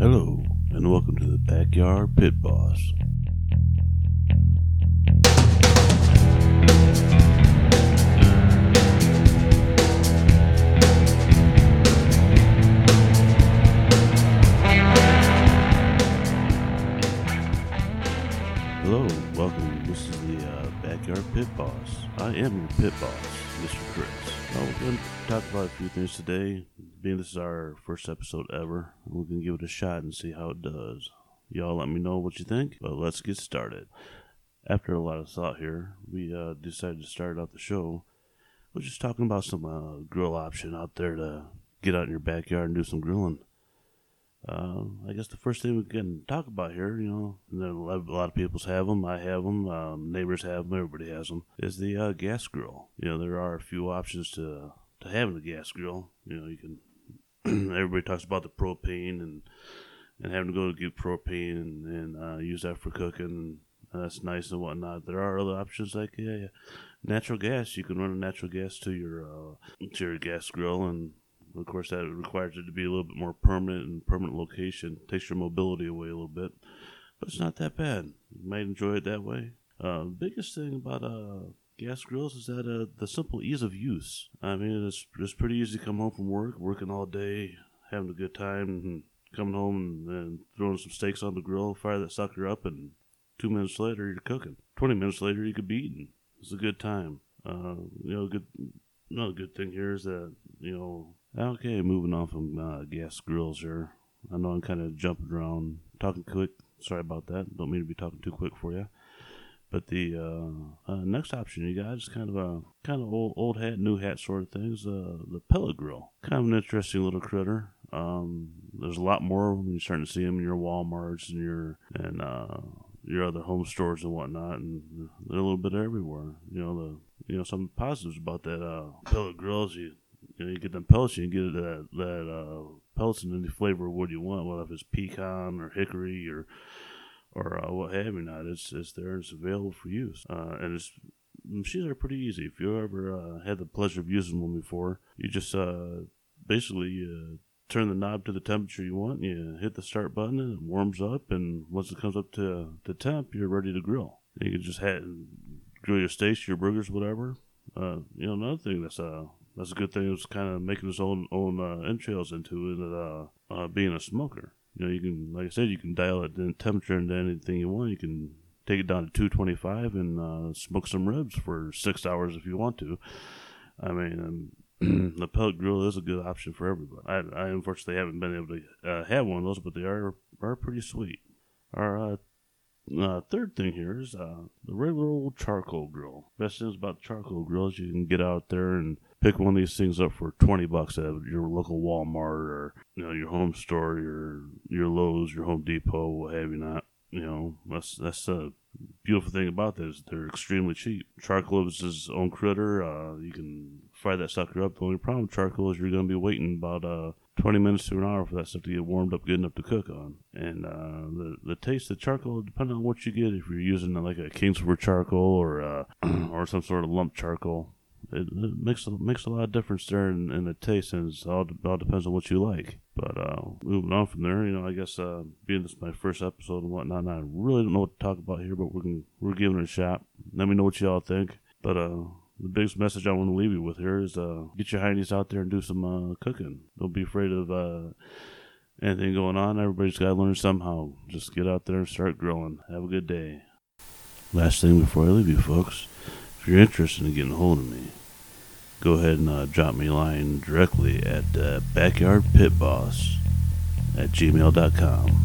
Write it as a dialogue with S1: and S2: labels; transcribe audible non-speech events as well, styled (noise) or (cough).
S1: Hello, and welcome to the Backyard Pit Boss. Hello, welcome. This is the uh, Backyard Pit Boss. I am your pit boss, Mr. Chris. Now, we're going to talk about a few things today. Being this is our first episode ever, we're to give it a shot and see how it does. Y'all let me know what you think, but let's get started. After a lot of thought here, we uh, decided to start out the show. We're just talking about some uh, grill option out there to get out in your backyard and do some grilling. Uh, I guess the first thing we can talk about here, you know, and then a lot a lot of people's have them. I have them. Um, neighbors have them. Everybody has them. Is the uh, gas grill? You know, there are a few options to to having a gas grill. You know, you can. (clears throat) everybody talks about the propane and and having to go to get propane and, and uh, use that for cooking. And that's nice and whatnot. There are other options like yeah, yeah, natural gas. You can run a natural gas to your uh, to your gas grill and of course, that requires it to be a little bit more permanent and permanent location. Takes your mobility away a little bit, but it's not that bad. You might enjoy it that way. Uh, biggest thing about uh, gas grills is that uh, the simple ease of use. I mean, it's it's pretty easy to come home from work, working all day, having a good time, and coming home and, and throwing some steaks on the grill, fire that sucker up, and two minutes later you're cooking. Twenty minutes later you could be eating. It's a good time. Uh, you know, good. Another good thing here is that you know Okay, moving on from uh, gas grills here. I know I'm kind of jumping around, talking quick. Sorry about that. Don't mean to be talking too quick for you. But the uh, uh, next option you got is kind of a kind of old old hat, new hat sort of things. Uh, the pellet grill. Kind of an interesting little critter. Um, there's a lot more when you're starting to see them in your WalMarts and your and uh, your other home stores and whatnot, and they're a little bit everywhere. You know the you know some positives about that uh, pellet grills. You you know, you get them pellets, you can get that that uh, pellets in any flavor of what you want, whether it's pecan or hickory or or uh, what have you not. It's it's there and it's available for use. Uh, and it's machines are pretty easy. If you ever uh, had the pleasure of using one before, you just uh, basically uh, turn the knob to the temperature you want. You hit the start button and it warms up. And once it comes up to the temp, you're ready to grill. You can just have, grill your steaks, your burgers, whatever. You know, another thing that's uh that's a good thing. It's kind of making his own own uh, entrails into it, uh, uh, being a smoker. You know, you can, like I said, you can dial it the temperature into anything you want. You can take it down to 225 and uh, smoke some ribs for six hours if you want to. I mean, um, (clears throat) the pellet grill is a good option for everybody. I, I unfortunately haven't been able to uh, have one of those, but they are are pretty sweet. Our uh, third thing here is uh, the regular old charcoal grill. Best thing about charcoal grills, you can get out there and pick one of these things up for 20 bucks at your local Walmart or you know your home store, your your Lowe's, your Home Depot, what have you not. You know, that's that's a beautiful thing about this. They're extremely cheap. Charcoal is its own critter. Uh, you can fire that sucker up. The only problem with charcoal is you're going to be waiting about uh, 20 minutes to an hour for that stuff to get warmed up good enough to cook on. And uh, the the taste of charcoal, depending on what you get, if you're using like a Kingsford charcoal or uh, (clears throat) or some sort of lump charcoal, it, it, makes a, makes a lot of difference there in, in the taste, and it all, all depends on what you like. But uh, moving on from there, you know, I guess uh, being this my first episode and whatnot, I really don't know what to talk about here, but we're we're giving it a shot. Let me know what y'all think. But uh, the biggest message I want to leave you with here is uh, get your heinies out there and do some uh, cooking. Don't be afraid of uh, anything going on. Everybody's got to learn somehow. Just get out there and start growing. Have a good day. Last thing before I leave you, folks, if you're interested in getting a hold of me, go ahead and uh, drop me a line directly at uh, backyardpitboss at gmail.com.